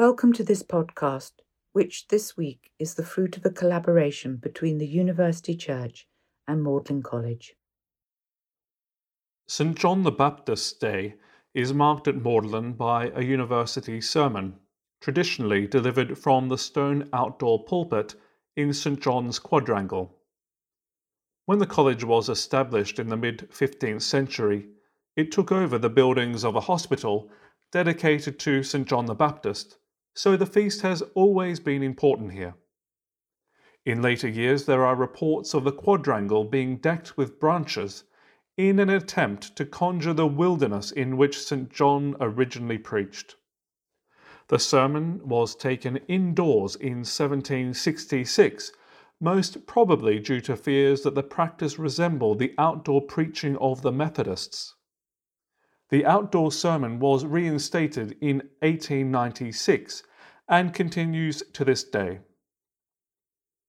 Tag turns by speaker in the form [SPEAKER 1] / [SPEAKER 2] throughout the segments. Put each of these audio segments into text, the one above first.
[SPEAKER 1] Welcome to this podcast, which this week is the fruit of a collaboration between the University Church and Magdalen College.
[SPEAKER 2] St. John the Baptist's Day is marked at Magdalen by a university sermon, traditionally delivered from the stone outdoor pulpit in St. John's Quadrangle. When the college was established in the mid 15th century, it took over the buildings of a hospital dedicated to St. John the Baptist, so the feast has always been important here. In later years, there are reports of the quadrangle being decked with branches in an attempt to conjure the wilderness in which St. John originally preached. The sermon was taken indoors in 1766, most probably due to fears that the practice resembled the outdoor preaching of the Methodists. The outdoor sermon was reinstated in 1896 and continues to this day.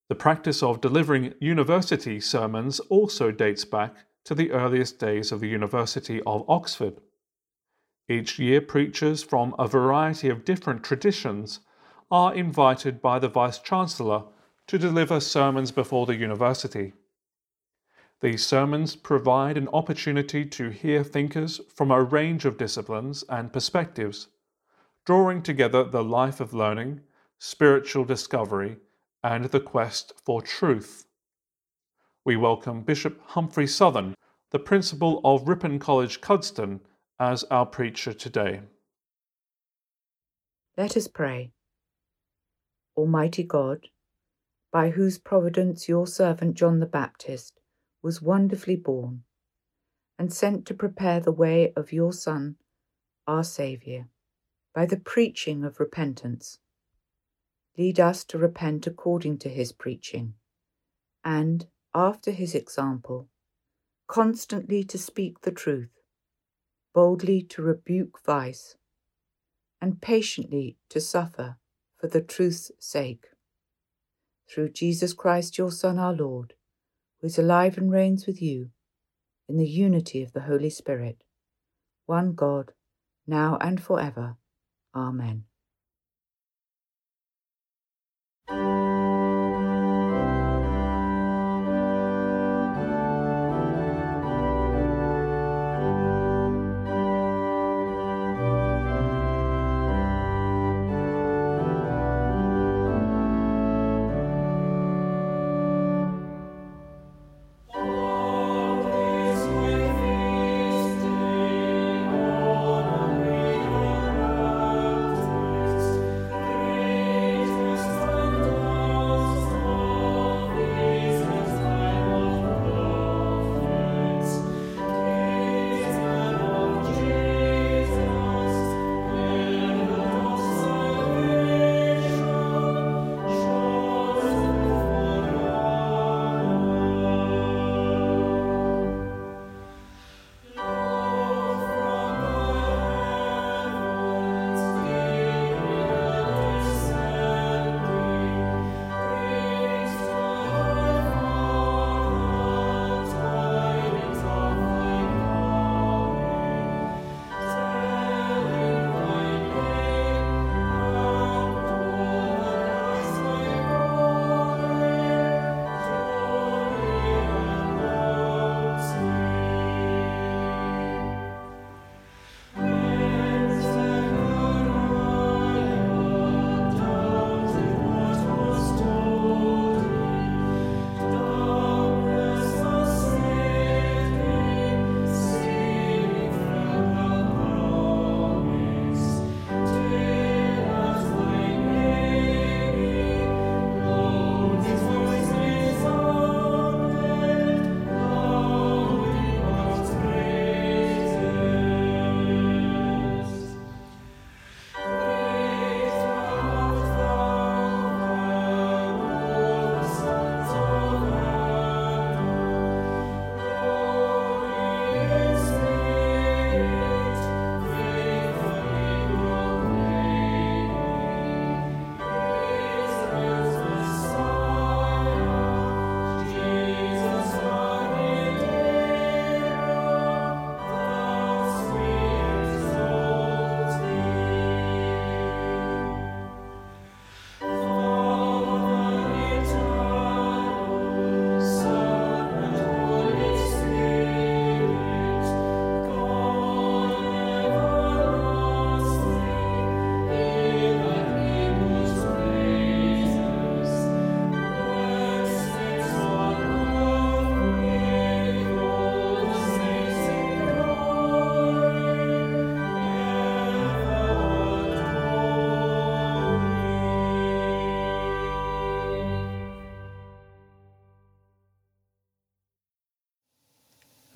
[SPEAKER 2] The practice of delivering university sermons also dates back to the earliest days of the University of Oxford. Each year, preachers from a variety of different traditions are invited by the Vice Chancellor to deliver sermons before the university. These sermons provide an opportunity to hear thinkers from a range of disciplines and perspectives, drawing together the life of learning, spiritual discovery, and the quest for truth. We welcome Bishop Humphrey Southern, the principal of Ripon College, Cuddesdon, as our preacher today.
[SPEAKER 1] Let us pray. Almighty God, by whose providence your servant John the Baptist was wonderfully born and sent to prepare the way of your Son, our Saviour, by the preaching of repentance. Lead us to repent according to his preaching, and, after his example, constantly to speak the truth, boldly to rebuke vice, and patiently to suffer for the truth's sake. Through Jesus Christ, your Son, our Lord who is alive and reigns with you in the unity of the Holy Spirit, one God, now and forever. Amen.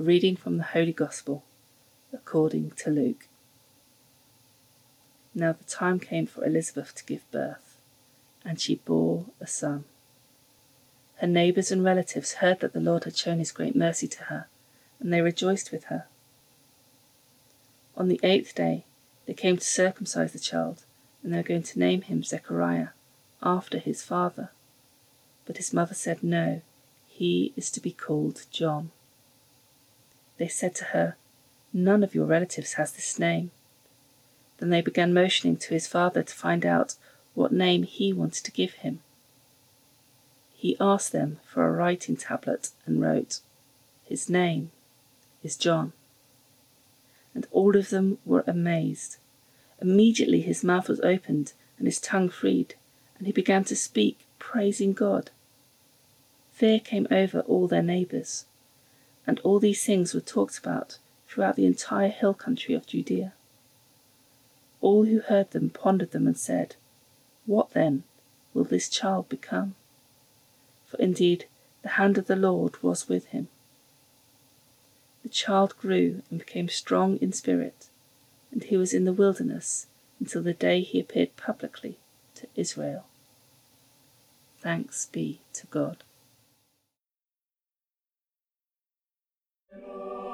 [SPEAKER 3] Reading from the Holy Gospel according to Luke. Now the time came for Elizabeth to give birth, and she bore a son. Her neighbours and relatives heard that the Lord had shown his great mercy to her, and they rejoiced with her. On the eighth day, they came to circumcise the child, and they were going to name him Zechariah, after his father. But his mother said, No, he is to be called John. They said to her, None of your relatives has this name. Then they began motioning to his father to find out what name he wanted to give him. He asked them for a writing tablet and wrote, His name is John. And all of them were amazed. Immediately his mouth was opened and his tongue freed, and he began to speak, praising God. Fear came over all their neighbours, and all these things were talked about throughout the entire hill country of Judea. All who heard them pondered them and said, What then will this child become? For indeed the hand of the Lord was with him. The child grew and became strong in spirit, and he was in the wilderness until the day he appeared publicly to Israel. Thanks be to God. Oh.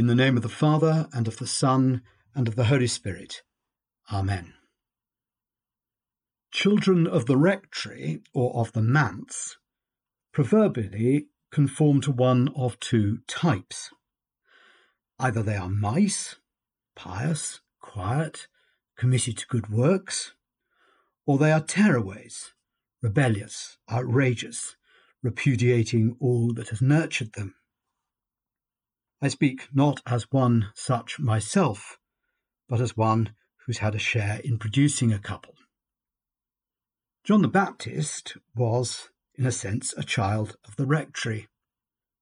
[SPEAKER 4] In the name of the Father, and of the Son, and of the Holy Spirit. Amen. Children of the rectory, or of the manse, proverbially conform to one of two types. Either they are mice, pious, quiet, committed to good works, or they are tearaways, rebellious, outrageous, repudiating all that has nurtured them. I speak not as one such myself, but as one who's had a share in producing a couple. John the Baptist was, in a sense, a child of the rectory,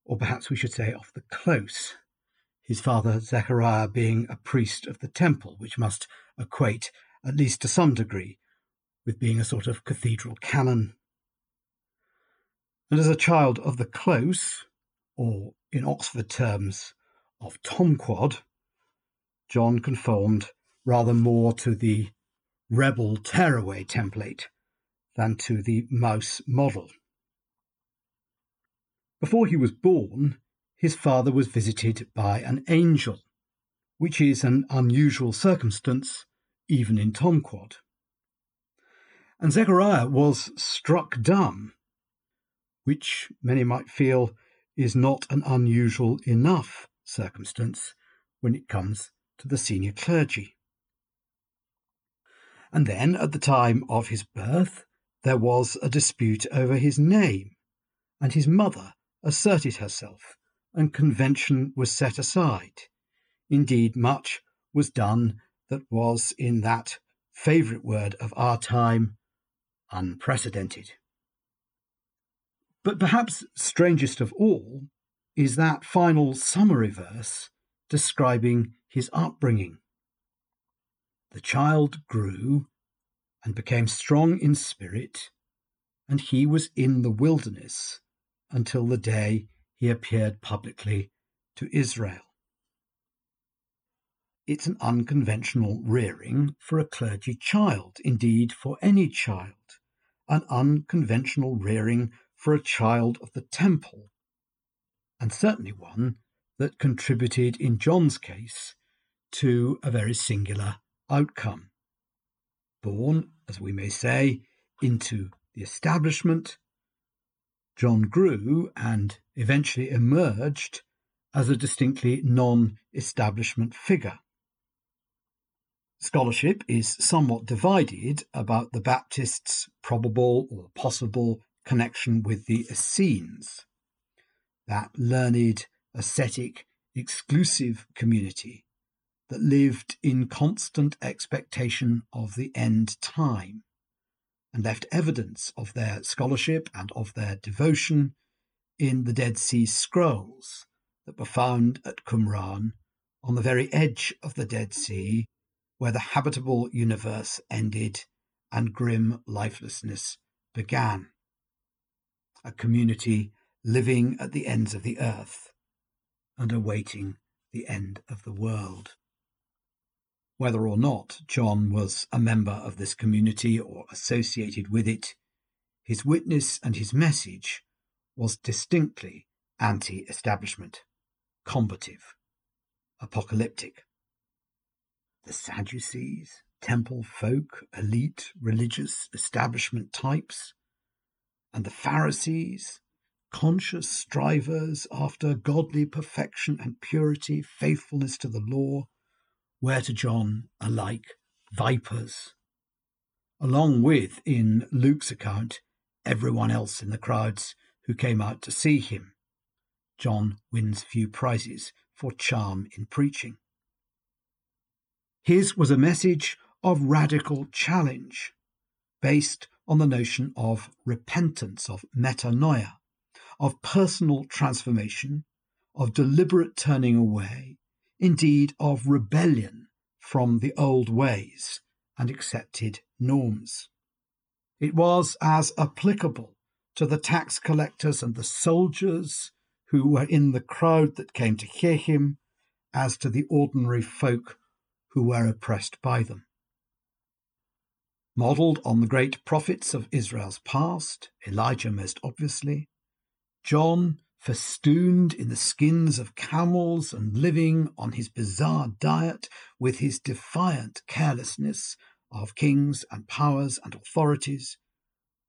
[SPEAKER 4] or perhaps we should say of the close, his father Zechariah being a priest of the temple, which must equate, at least to some degree, with being a sort of cathedral canon. And as a child of the close, or in Oxford terms, of Tom Tomquad, John conformed rather more to the rebel tearaway template than to the mouse model. Before he was born, his father was visited by an angel, which is an unusual circumstance even in Tom Tomquad. And Zechariah was struck dumb, which many might feel is not an unusual enough circumstance when it comes to the senior clergy. And then, at the time of his birth, there was a dispute over his name, and his mother asserted herself, and convention was set aside. Indeed, much was done that was, in that favourite word of our time, unprecedented. But perhaps strangest of all is that final summary verse describing his upbringing. The child grew and became strong in spirit, and he was in the wilderness until the day he appeared publicly to Israel. It's an unconventional rearing for a clergy child, indeed, for any child, an unconventional rearing for a child of the temple, and certainly one that contributed, in John's case, to a very singular outcome. Born, as we may say, into the establishment, John grew and eventually emerged as a distinctly non establishment figure. Scholarship is somewhat divided about the Baptists' probable or possible connection with the Essenes, that learned, ascetic, exclusive community that lived in constant expectation of the end time and left evidence of their scholarship and of their devotion in the Dead Sea Scrolls that were found at Qumran on the very edge of the Dead Sea where the habitable universe ended and grim lifelessness began. A community living at the ends of the earth and awaiting the end of the world. Whether or not John was a member of this community or associated with it, his witness and his message was distinctly anti establishment, combative, apocalyptic the Sadducees, temple folk, elite, religious establishment types, and the Pharisees, conscious strivers after godly perfection and purity, faithfulness to the law, were to John alike vipers, along with, in Luke's account, everyone else in the crowds who came out to see him. John wins few prizes for charm in preaching. His was a message of radical challenge based on the notion of repentance, of metanoia, of personal transformation, of deliberate turning away, indeed of rebellion from the old ways and accepted norms. It was as applicable to the tax collectors and the soldiers who were in the crowd that came to hear him as to the ordinary folk who were oppressed by them. Modelled on the great prophets of Israel's past, Elijah most obviously, John festooned in the skins of camels and living on his bizarre diet with his defiant carelessness of kings and powers and authorities,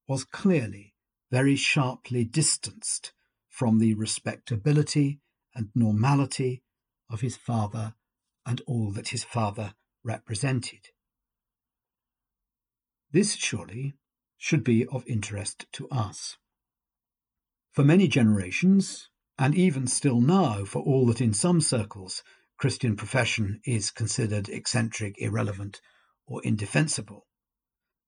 [SPEAKER 4] was clearly very sharply distanced from the respectability and normality of his father and all that his father represented. This surely should be of interest to us. For many generations, and even still now, for all that in some circles Christian profession is considered eccentric, irrelevant, or indefensible,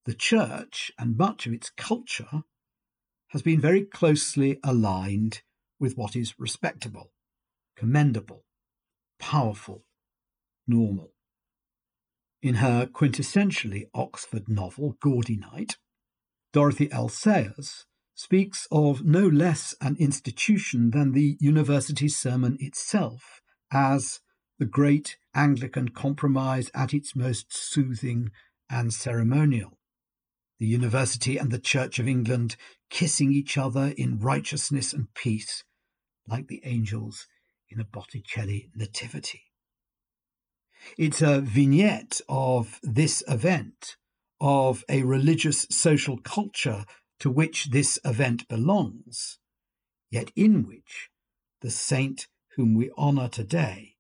[SPEAKER 4] the Church and much of its culture has been very closely aligned with what is respectable, commendable, powerful, normal. In her quintessentially Oxford novel, Gaudy Night, Dorothy L. Sayers speaks of no less an institution than the university sermon itself as the great Anglican compromise at its most soothing and ceremonial. The university and the Church of England kissing each other in righteousness and peace, like the angels in a Botticelli nativity. It's a vignette of this event, of a religious social culture to which this event belongs, yet in which the saint whom we honour today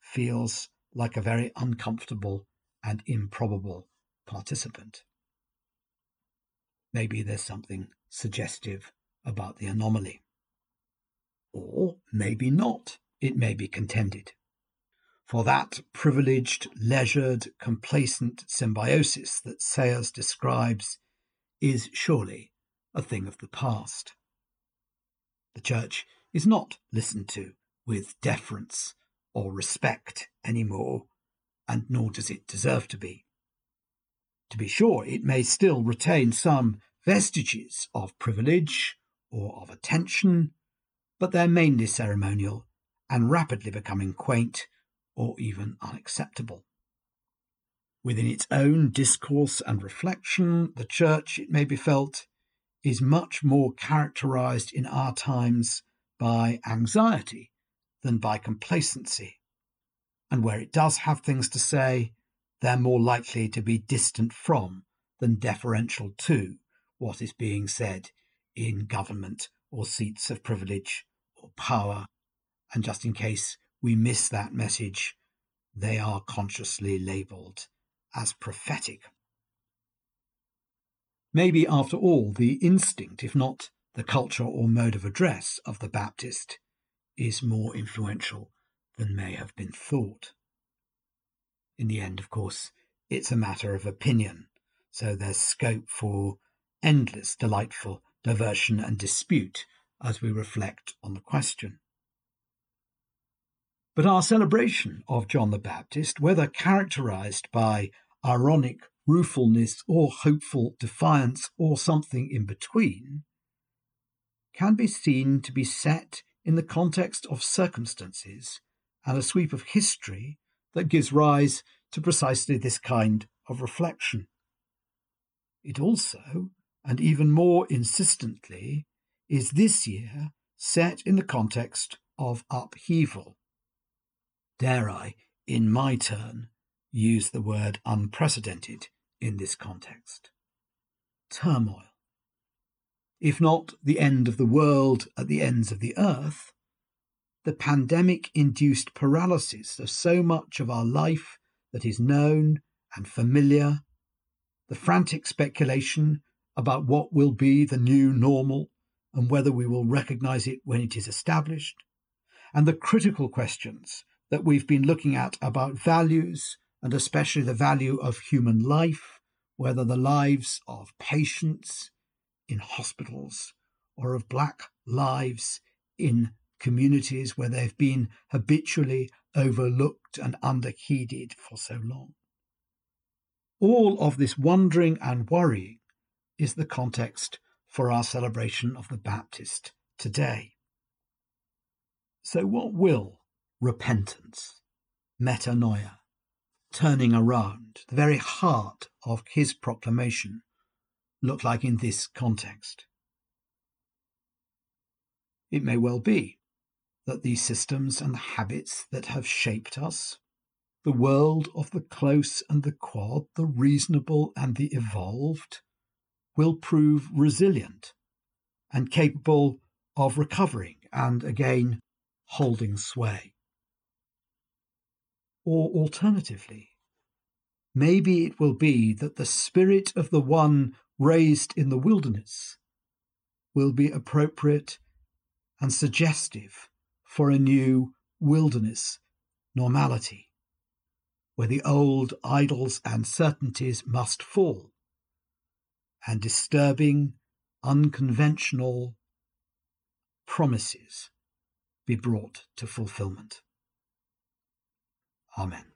[SPEAKER 4] feels like a very uncomfortable and improbable participant. Maybe there's something suggestive about the anomaly. Or maybe not, it may be contended. For that privileged, leisured, complacent symbiosis that Sayers describes is surely a thing of the past. The Church is not listened to with deference or respect any more, and nor does it deserve to be. To be sure, it may still retain some vestiges of privilege or of attention, but they're mainly ceremonial and rapidly becoming quaint or even unacceptable. Within its own discourse and reflection, the Church, it may be felt, is much more characterized in our times by anxiety than by complacency. And where it does have things to say, they're more likely to be distant from than deferential to what is being said in government or seats of privilege or power. And just in case we miss that message, they are consciously labelled as prophetic. Maybe, after all, the instinct, if not the culture or mode of address of the Baptist, is more influential than may have been thought. In the end, of course, it's a matter of opinion, so there's scope for endless delightful diversion and dispute as we reflect on the question. But our celebration of John the Baptist, whether characterized by ironic ruefulness or hopeful defiance or something in between, can be seen to be set in the context of circumstances and a sweep of history that gives rise to precisely this kind of reflection. It also, and even more insistently, is this year set in the context of upheaval. Dare I, in my turn, use the word unprecedented in this context? Turmoil. If not the end of the world at the ends of the earth, the pandemic induced paralysis of so much of our life that is known and familiar, the frantic speculation about what will be the new normal and whether we will recognize it when it is established, and the critical questions that we've been looking at about values and especially the value of human life, whether the lives of patients in hospitals or of black lives in communities where they've been habitually overlooked and underheeded for so long. All of this wondering and worrying is the context for our celebration of the Baptist today. So, what will repentance, metanoia, turning around, the very heart of his proclamation, look like in this context? It may well be that these systems and habits that have shaped us, the world of the close and the quad, the reasonable and the evolved, will prove resilient and capable of recovering and again holding sway. Or alternatively, maybe it will be that the spirit of the one raised in the wilderness will be appropriate and suggestive for a new wilderness normality, where the old idols and certainties must fall, and disturbing, unconventional promises be brought to fulfillment. Amen.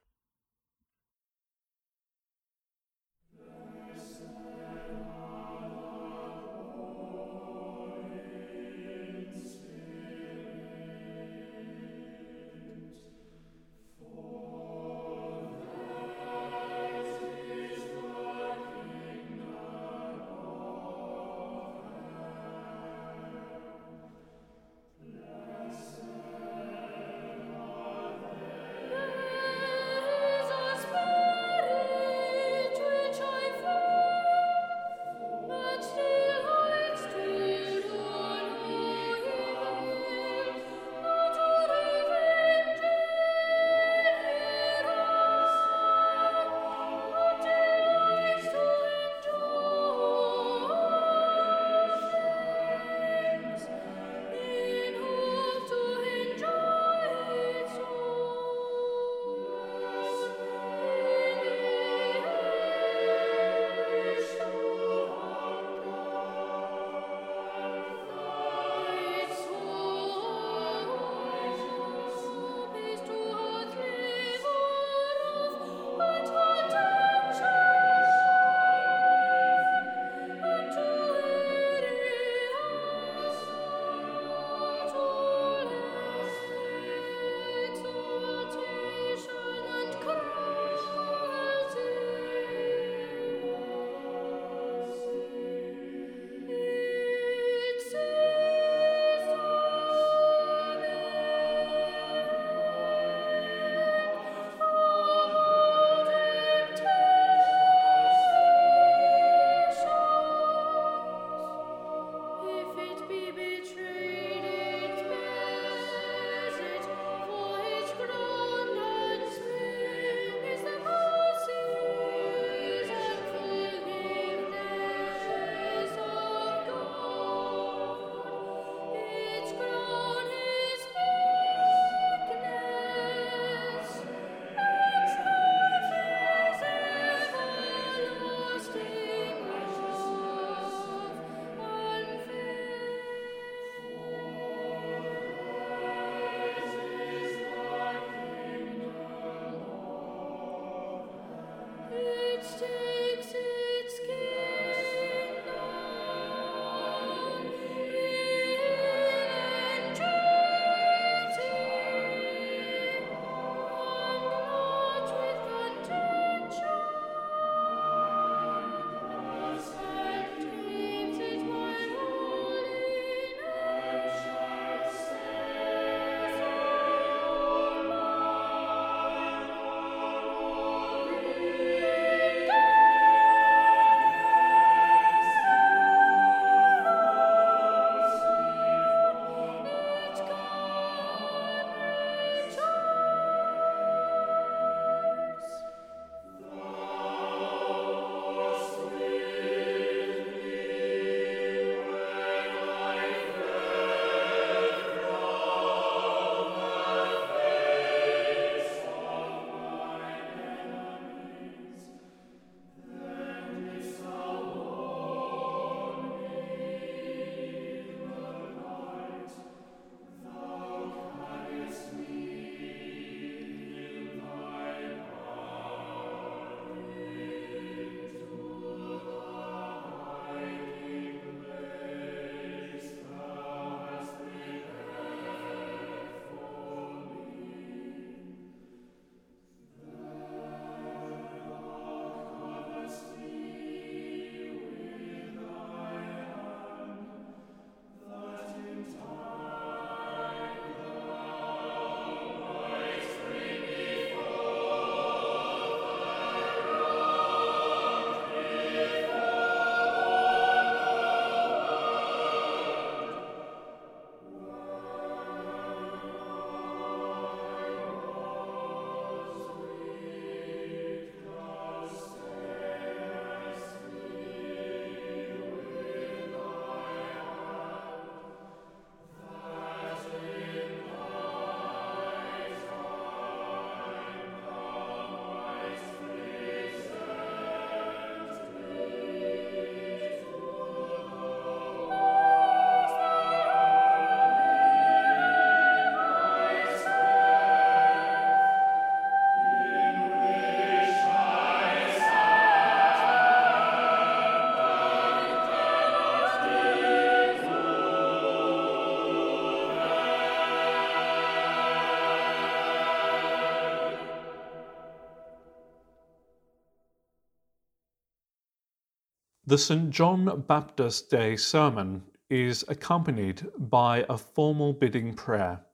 [SPEAKER 2] The St. John Baptist Day sermon is accompanied by a formal bidding prayer.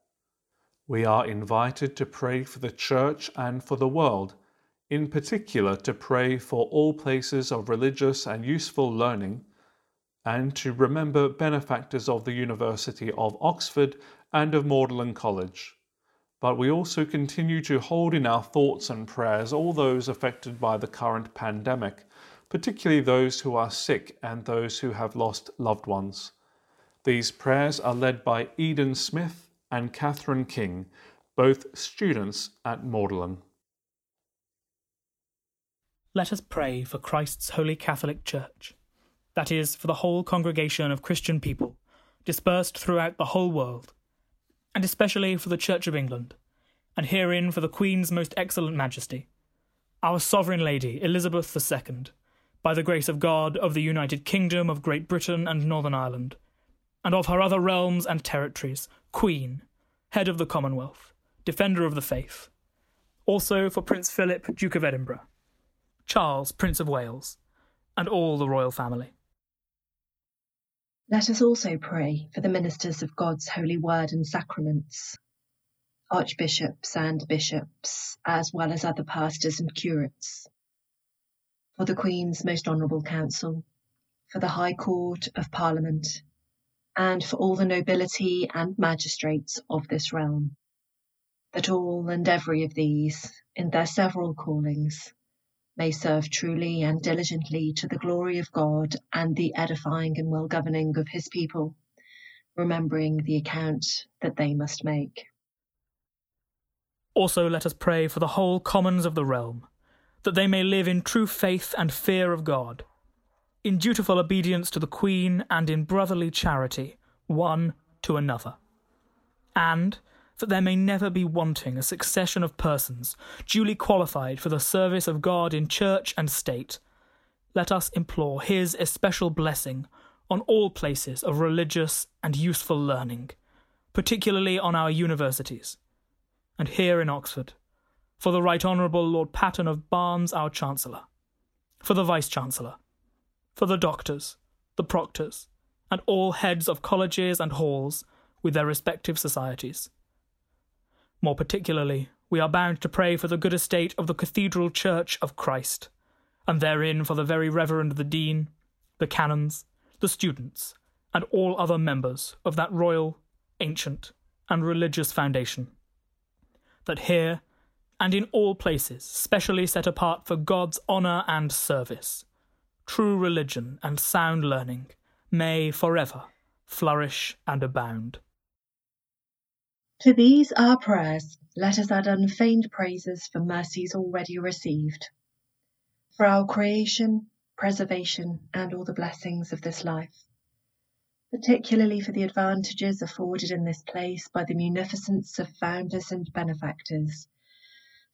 [SPEAKER 2] We are invited to pray for the Church and for the world, in particular to pray for all places of religious and useful learning, and to remember benefactors of the University of Oxford and of Magdalen College. But we also continue to hold in our thoughts and prayers all those affected by the current pandemic, particularly those who are sick and those who have lost loved ones. These prayers are led by Eden Smith and Catherine King, both students at Magdalen.
[SPEAKER 5] Let us pray for Christ's Holy Catholic Church, that is, for the whole congregation of Christian people dispersed throughout the whole world, and especially for the Church of England, and herein for the Queen's most excellent Majesty, our Sovereign Lady Elizabeth II, by the grace of God of the United Kingdom of Great Britain and Northern Ireland, and of her other realms and territories, Queen, Head of the Commonwealth, Defender of the Faith. Also for Prince Philip, Duke of Edinburgh, Charles, Prince of Wales, and all the royal family.
[SPEAKER 6] Let us also pray for the ministers of God's holy word and sacraments, archbishops and bishops, as well as other pastors and curates, for the Queen's most honourable council, for the High Court of Parliament, and for all the nobility and magistrates of this realm, that all and every of these, in their several callings, may serve truly and diligently to the glory of God and the edifying and well governing of his people, remembering the account that they must make.
[SPEAKER 5] Also, let us pray for the whole commons of the realm, that they may live in true faith and fear of God. In dutiful obedience to the Queen and in brotherly charity, one to another. And that there may never be wanting a succession of persons duly qualified for the service of God in church and state, let us implore His especial blessing on all places of religious and useful learning, particularly on our universities, and here in Oxford, for the Right Honourable Lord Patten of Barnes, our Chancellor, for the Vice Chancellor, for the doctors, the proctors, and all heads of colleges and halls with their respective societies. More particularly, we are bound to pray for the good estate of the Cathedral Church of Christ, and therein for the very Reverend the Dean, the canons, the students, and all other members of that royal, ancient, and religious foundation. That here, and in all places specially set apart for God's honour and service, true religion and sound learning may forever flourish and abound.
[SPEAKER 6] To these our prayers, let us add unfeigned praises for mercies already received, for our creation, preservation, and all the blessings of this life, particularly for the advantages afforded in this place by the munificence of founders and benefactors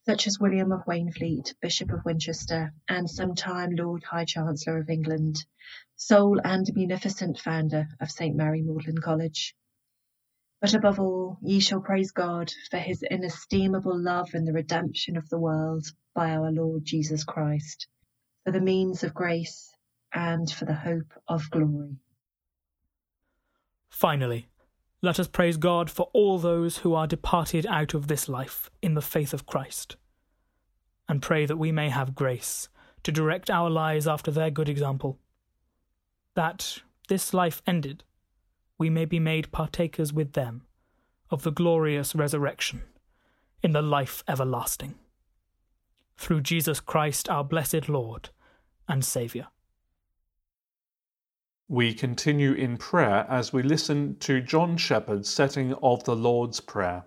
[SPEAKER 6] such as William of Waynflete, Bishop of Winchester, and sometime Lord High Chancellor of England, sole and munificent founder of St. Mary Magdalen College. But above all, ye shall praise God for his inestimable love in the redemption of the world by our Lord Jesus Christ, for the means of grace and for the hope of glory.
[SPEAKER 5] Finally, let us praise God for all those who are departed out of this life in the faith of Christ, and pray that we may have grace to direct our lives after their good example, that, this life ended, we may be made partakers with them of the glorious resurrection in the life everlasting. Through Jesus Christ, our blessed Lord and Saviour.
[SPEAKER 2] We continue in prayer as we listen to John Sheppard's setting of the Lord's Prayer.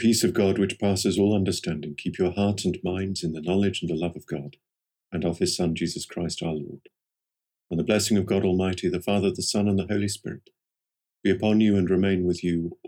[SPEAKER 7] Peace of God, which passes all understanding, keep your hearts and minds in the knowledge and the love of God and of his Son, Jesus Christ our Lord. And the blessing of God Almighty, the Father, the Son, and the Holy Spirit be upon you and remain with you.